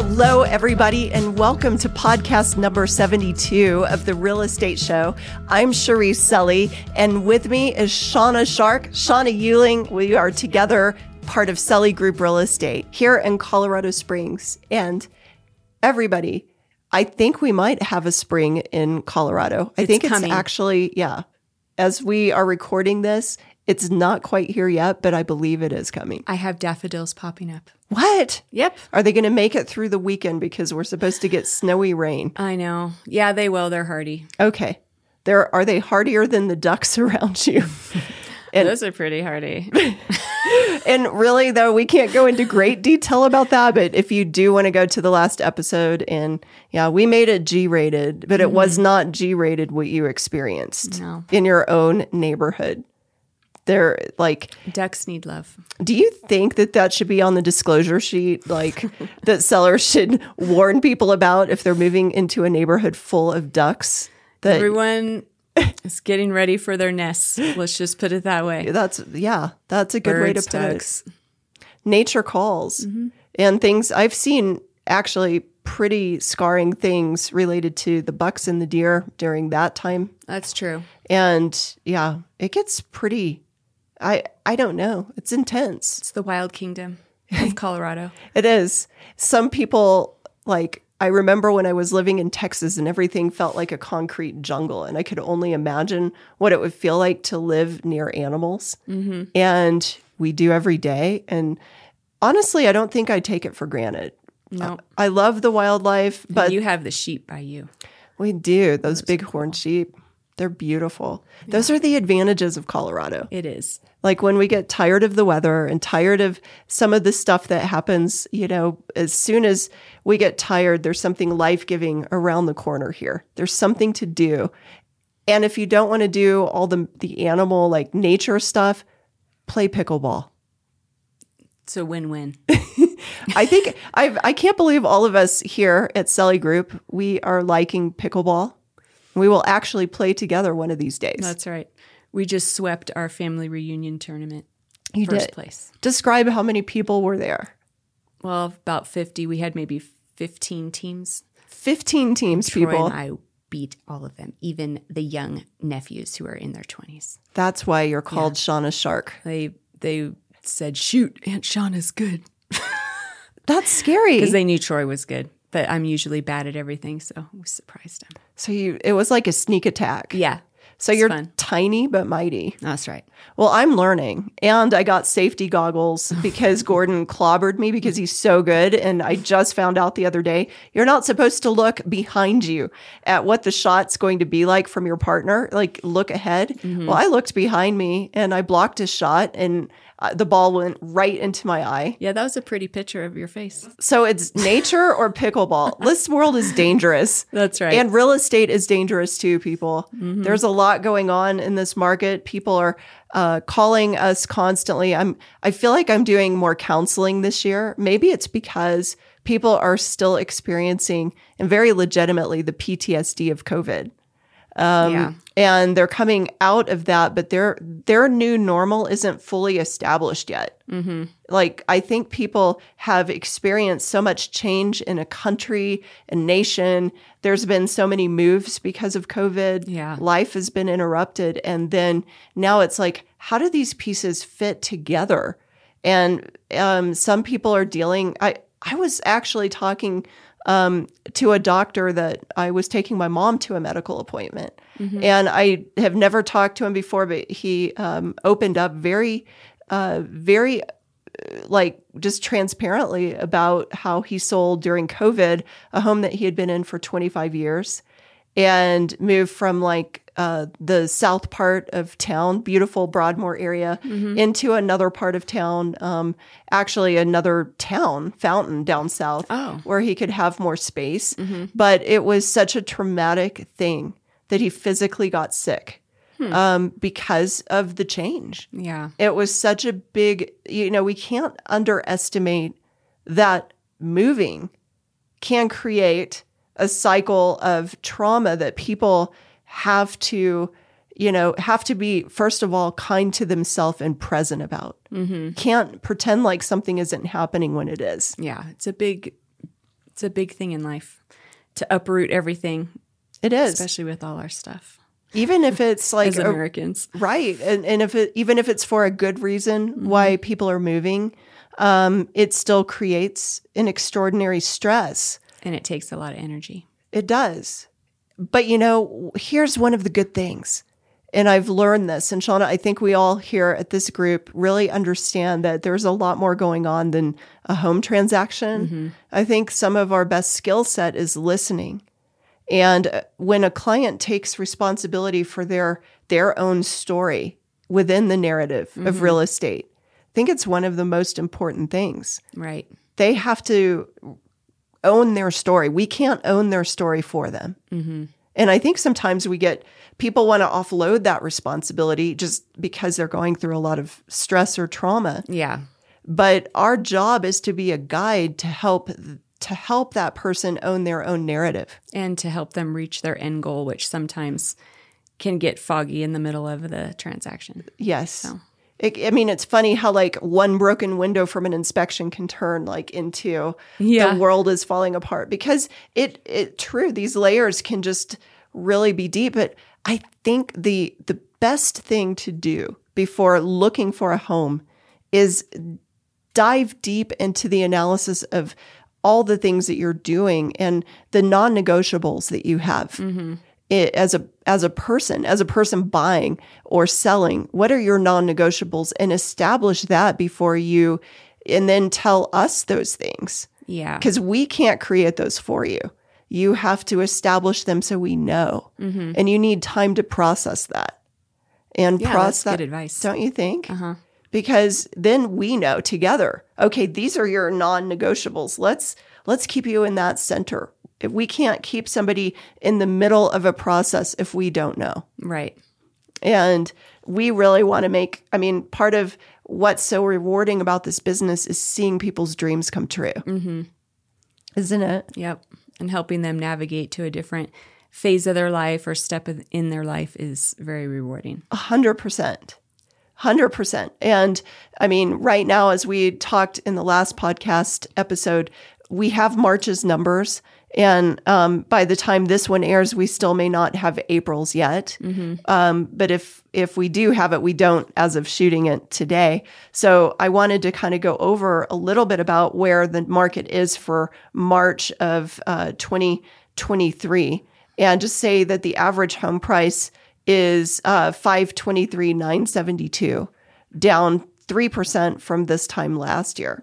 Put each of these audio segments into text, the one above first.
Hello, everybody, and welcome to podcast number 72 of the Real Estate Show. I'm Cherise Selley, and with me is Shauna Shark, Shauna Euling. We are together, part of Selley Group Real Estate here in Colorado Springs. And everybody, I think we might have a spring in Colorado. I It's think coming. it's actually, yeah. As we are recording this, it's not quite here yet, but I believe it is coming. I have daffodils popping up. What? Yep. Are they going to make it through the weekend because we're supposed to get snowy rain? I know. Yeah, they will. They're hardy. Okay. There are they hardier than the ducks around you? And- Those are pretty hardy. and really though, we can't go into great detail about that, but if you do want to go to the last episode and yeah, we made it G-rated, but it was mm-hmm. not G-rated what you experienced No. in your own neighborhood. They're like Ducks need love. Do you think that that should be on the disclosure sheet? Like that sellers should warn people about if they're moving into a neighborhood full of ducks? That Everyone is getting ready for their nests. Let's just put it that way. that's yeah, that's a good way to put ducks. it. Nature calls mm-hmm. and things. I've seen actually pretty scarring things related to the bucks and the deer during that time, That's true. and yeah, it gets pretty. I I don't know. It's intense. It's the wild kingdom of Colorado. It is. Some people like I remember when I was living in Texas and everything felt like a concrete jungle, and I could only imagine what it would feel like to live near animals. Mm-hmm. And we do every day. And honestly, I don't think I take it for granted. No. I love the wildlife, but you have the sheep by you. we do. Those big horned sheep, they're beautiful. Those are the advantages of Colorado. It is. Like when we get tired of the weather and tired of some of the stuff that happens, you know, as soon as we get tired, there's something life giving around the corner here. There's something to do. And if you don't want to do all the, the animal, like nature stuff, play pickleball. It's a win-win. I think I've, I can't believe all of us here at Selley Group, we are liking pickleball. We will actually play together one of these days. That's right. We just swept our family reunion tournament. you First did. place. Describe how many people were there. Well, about 50. We had maybe 15 teams. 15 teams, Troy people. and I beat all of them, even the young nephews who are in their 20s. That's why you're called Shauna Shark. They they said, "Shoot, Aunt Shauna's good," That's scary. because they knew Troy was good. But I'm usually bad at everything, so we surprised him. so you, it was like a sneak attack. Yeah, So you're fun. tiny but mighty. that's right. Well, I'm learning, and I got safety goggles because Gordon clobbered me because he's so good. And I just found out the other day you're not supposed to look behind you at what the shot's going to be like from your partner. Like look ahead. Mm-hmm. Well, I looked behind me and I blocked his shot, and uh, the ball went right into my eye. Yeah, that was a pretty picture of your face. So it's nature or pickleball. this world is dangerous. That's right. And real estate is dangerous too, people. There's a lot going on in this market. People are uh, calling us constantly. I'm. I feel like I'm doing more counseling this year. Maybe it's because people are still experiencing, and very legitimately, the PTSD of COVID yeah, and they're coming out of that but their their new normal isn't fully established yet. Mm-hmm. like i think people have experienced so much change in a country a nation. There's been so many moves because of covid. Yeah. life has been interrupted. And then now it's like how do these pieces fit together? And um, some people are dealing i i was actually talking um, to a doctor that I was taking my mom to a medical appointment. And I have never talked to him before, but he um, opened up very, uh, very uh, like just transparently about how he sold during COVID a home that he had been in for 25 years and moved from like uh, the south part of town, beautiful Broadmoor area, into another part of town, um, actually another town, Fountain down south, Oh. where he could have more space. But it was such a traumatic thing that he physically got sick um, because of the change. yeah, It was such a big, you know, we can't underestimate that moving can create a cycle of trauma that people have to, you know, have to be, first of all, kind to themselves and present about. Can't pretend like something isn't happening when it is. yeah. It's a big, It's a big thing in life to uproot everything, It is. especially with all our stuff Even if it's like as a- Americans. right, and, and if it even if it's for a good reason why people are moving, um, it still creates an extraordinary stress. and it takes a lot of energy. It does. But you know, here's one of the good things. And I've learned this. And Shauna, I think we all here at this group really understand that there's a lot more going on than a home transaction. I think some of our best skill set is listening. And uh, when a client takes responsibility for their their own story within the narrative of real estate, I think it's one of the most important things Right. they have to own their story. We can't own their story for them. Mm-hmm. And I think sometimes we get people want to offload that responsibility just because they're going through a lot of stress or trauma. Yeah. But our job is to be a guide to help to help that person own their own narrative. And to help them reach their end goal, which sometimes can get foggy in the middle of the transaction. Yes. It, I mean, it's funny how like one broken window from an inspection can turn like into Yeah. the world is falling apart because it it true these layers can just really be deep. But I think the the best thing to do before looking for a home is dive deep into the analysis of all the things that you're doing and the non-negotiables that you have mm-hmm. It, as a as a person as a person buying or selling what are your non-negotiables? And establish that before you and then tell us those things. Yeah. because we can't create those for you. You have to establish them so we know. And you need time to process that. And Yeah, process that's that good advice. don't you think? Uh-huh. because then we know together okay these are your non-negotiables. Let's let's keep you in that center we can't keep somebody in the middle of a process if we don't know Right. and we really want to make i mean part of what's so rewarding about this business is seeing people's dreams come true mm-hmm. isn't it Yep. And helping them navigate to a different phase of their life or step in- their life is very rewarding. A hundred percent. Hundred percent. And I mean, right now, as we talked in the last podcast episode, we have March's numbers. And um, by the time this one airs, we still may not have April's yet. Um, but if if we do have it, we don't as of shooting it today. So I wanted to kind of go over a little bit about where the market is for March of uh, 2023, and just say that the average home price is uh, 523 972 down 3% from this time last year.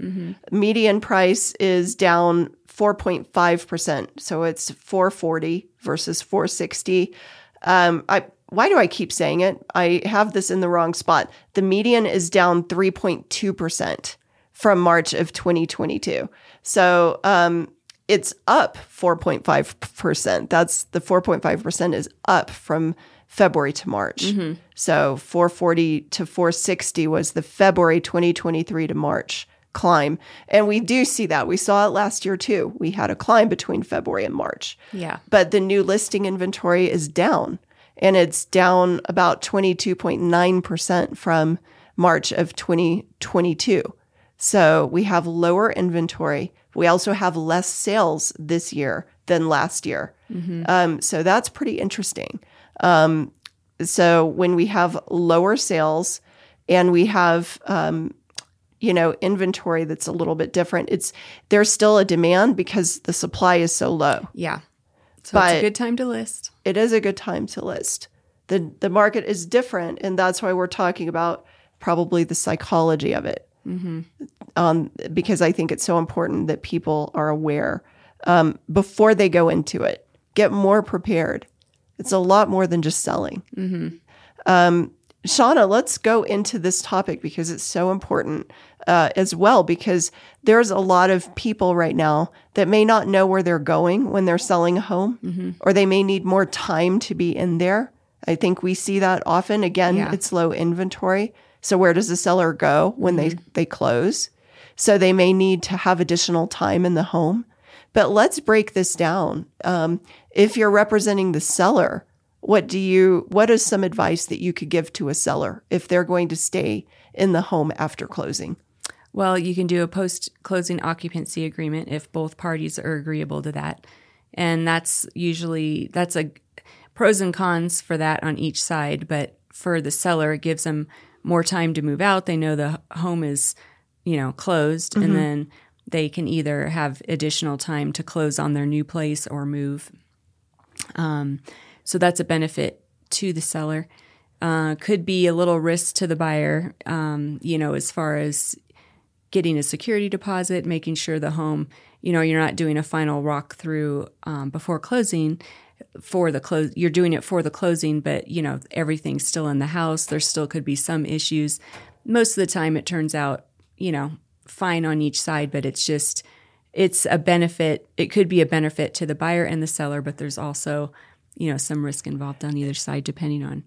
Median price is down 4.5% so it's 440 versus 460 um, I, why do i keep saying it? I have this in the wrong spot. The median is down 3.2% from march of 2022 so um, it's up 4.5%. That's the 4.5% is up from February to March. Mm-hmm. So 440 to 460 was the February 2023 to March climb. And we do see that. We saw it last year too. We had a climb between February and March. Yeah. But the new listing inventory is down and it's down about 22.9% from March of 2022. So we have lower inventory. We also have less sales this year than last year. Um, so that's pretty interesting. Um, so when we have lower sales and we have, um, you know, inventory that's a little bit different, it's there's still a demand because the supply is so low. Yeah. So it's a good time to list. It is a good time to list. the The market is different, and that's why we're talking about probably the psychology of it. Um, because I think it's so important that people are aware um, before they go into it. Get more prepared. It's a lot more than just selling. Um, Shauna, let's go into this topic because it's so important uh, as well. Because there's a lot of people right now that may not know where they're going when they're selling a home, or they may need more time to be in there. I think we see that often. Again, Yeah. it's low inventory. So where does the seller go when they they close? So they may need to have additional time in the home. But let's break this down. Um, if you're representing the seller, what do you? What is some advice that you could give to a seller if they're going to stay in the home after closing? Well, you can do a post closing occupancy agreement if both parties are agreeable to that. And that's usually that's a pros and cons for that on each side, but for the seller it gives them more time to move out. They know the home is, you know, closed and then they can either have additional time to close on their new place or move. Um, so that's a benefit to the seller. Uh, could be a little risk to the buyer, um, you know, as far as getting a security deposit, making sure the home, you know, you're not doing a final walk through um, before closing for the close. You're doing it for the closing, but you know everything's still in the house. There still could be some issues. Most of the time, it turns out, you know, fine on each side, but it's just it's a benefit. It could be a benefit to the buyer and the seller, but there's also, you know, some risk involved on either side depending on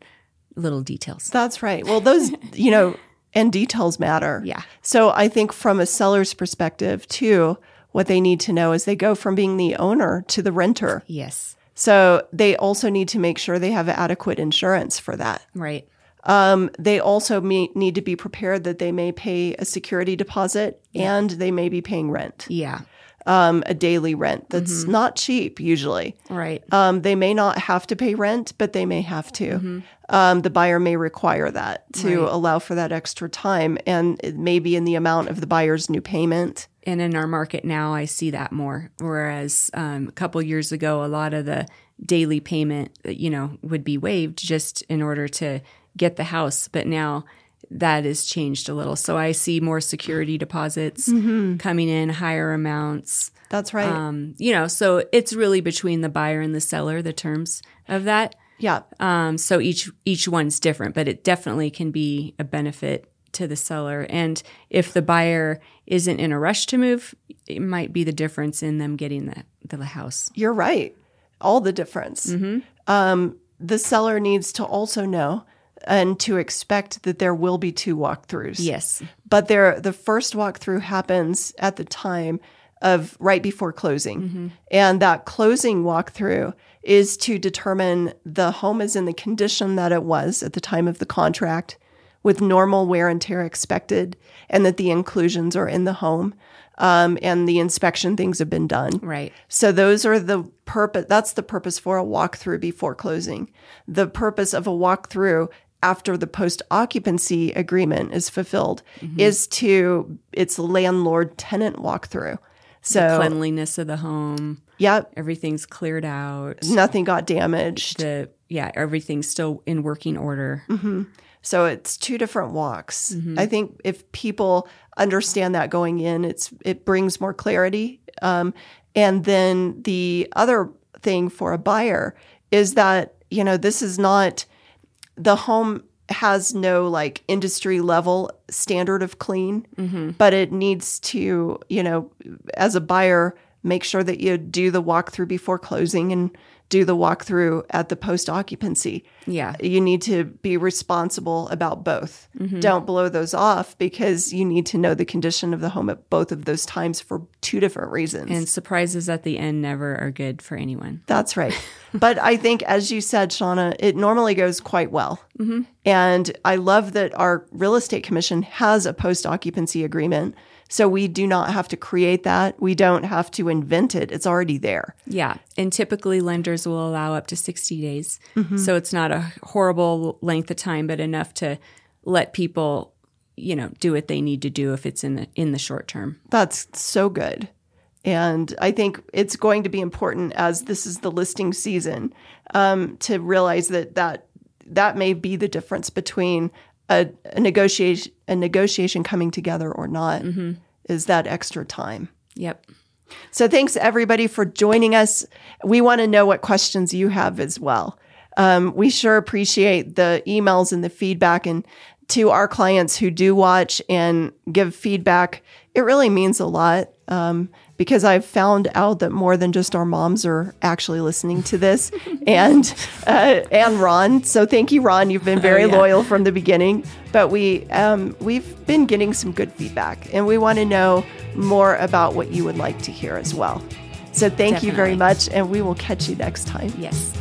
little details. That's right. Well, those, you know, and details matter. Yeah. So I think from a seller's perspective, too, what they need to know is they go from being the owner to the renter. Yes. So they also need to make sure they have adequate insurance for that. Right. Um, they also me- need to be prepared that they may pay a security deposit and they may be paying rent, Yeah. um, a daily rent that's not cheap usually. Right. Um, they may not have to pay rent, but they may have to. Um, the buyer may require that to Right. allow for that extra time, and it may be in the amount of the buyer's new payment. and in our market now i see that more whereas um, a couple years ago a lot of the daily payment you know would be waived just in order to get the house but now that has changed a little so i see more security deposits coming in higher amounts That's right. um, you know so it's really between the buyer and the seller the terms of that yeah. um, so each each one's different, but it definitely can be a benefit to the seller. And if the buyer isn't in a rush to move, it might be the difference in them getting the, the house. You're right. All the difference. Um, the seller needs to also know and to expect that there will be two walkthroughs. Yes. But there, the first walkthrough happens at the time of right before closing. And that closing walkthrough is to determine the home is in the condition that it was at the time of the contract with normal wear and tear expected and that the inclusions are in the home um, and the inspection things have been done. Right. So those are the purpose. That's the purpose for a walkthrough before closing. The purpose of a walkthrough after the post occupancy agreement is fulfilled mm-hmm. is to it's landlord tenant walkthrough. So Cleanliness of the home, yep, everything's cleared out. nothing got damaged. The yeah, everything's still in working order. Mm-hmm. So it's two different walks. Mm-hmm. I think if people understand that going in, it's it brings more clarity. Um, and then the other thing for a buyer is that you know this is not the home has no like industry level standard of clean, mm-hmm. but it needs to you know as a buyer make sure that you do the walkthrough before closing and do the walkthrough at the post occupancy Yeah. you need to be responsible about both. Mm-hmm. Don't blow those off because you need to know the condition of the home at both of those times for two different reasons. And surprises at the end never are good for anyone. That's right. but I think, as you said, Shauna, it normally goes quite well. Mm-hmm. And I love that our real estate commission has a post occupancy agreement. So we do not have to create that. We don't have to invent it. It's already there. Yeah. And typically lenders will allow up to 60 days. Mm-hmm. So it's not a horrible length of time, but enough to let people, you know, do what they need to do if it's in the in the short term. That's so good. And I think it's going to be important as this is the listing season um, to realize that, that that may be the difference between a, a negotiation a negotiation coming together or not is that extra time. Yep. So thanks everybody for joining us. We want to know what questions you have as well. Um, we sure appreciate the emails and the feedback and to our clients who do watch and give feedback. It really means a lot um, because I've found out that more than just our moms are actually listening to this and uh, and Ron. So thank you, Ron. You've been very yeah. loyal from the beginning. But we um, we've been getting some good feedback, and we want to know more about what you would like to hear as well. So thank you very much, and we will catch you next time. Yes.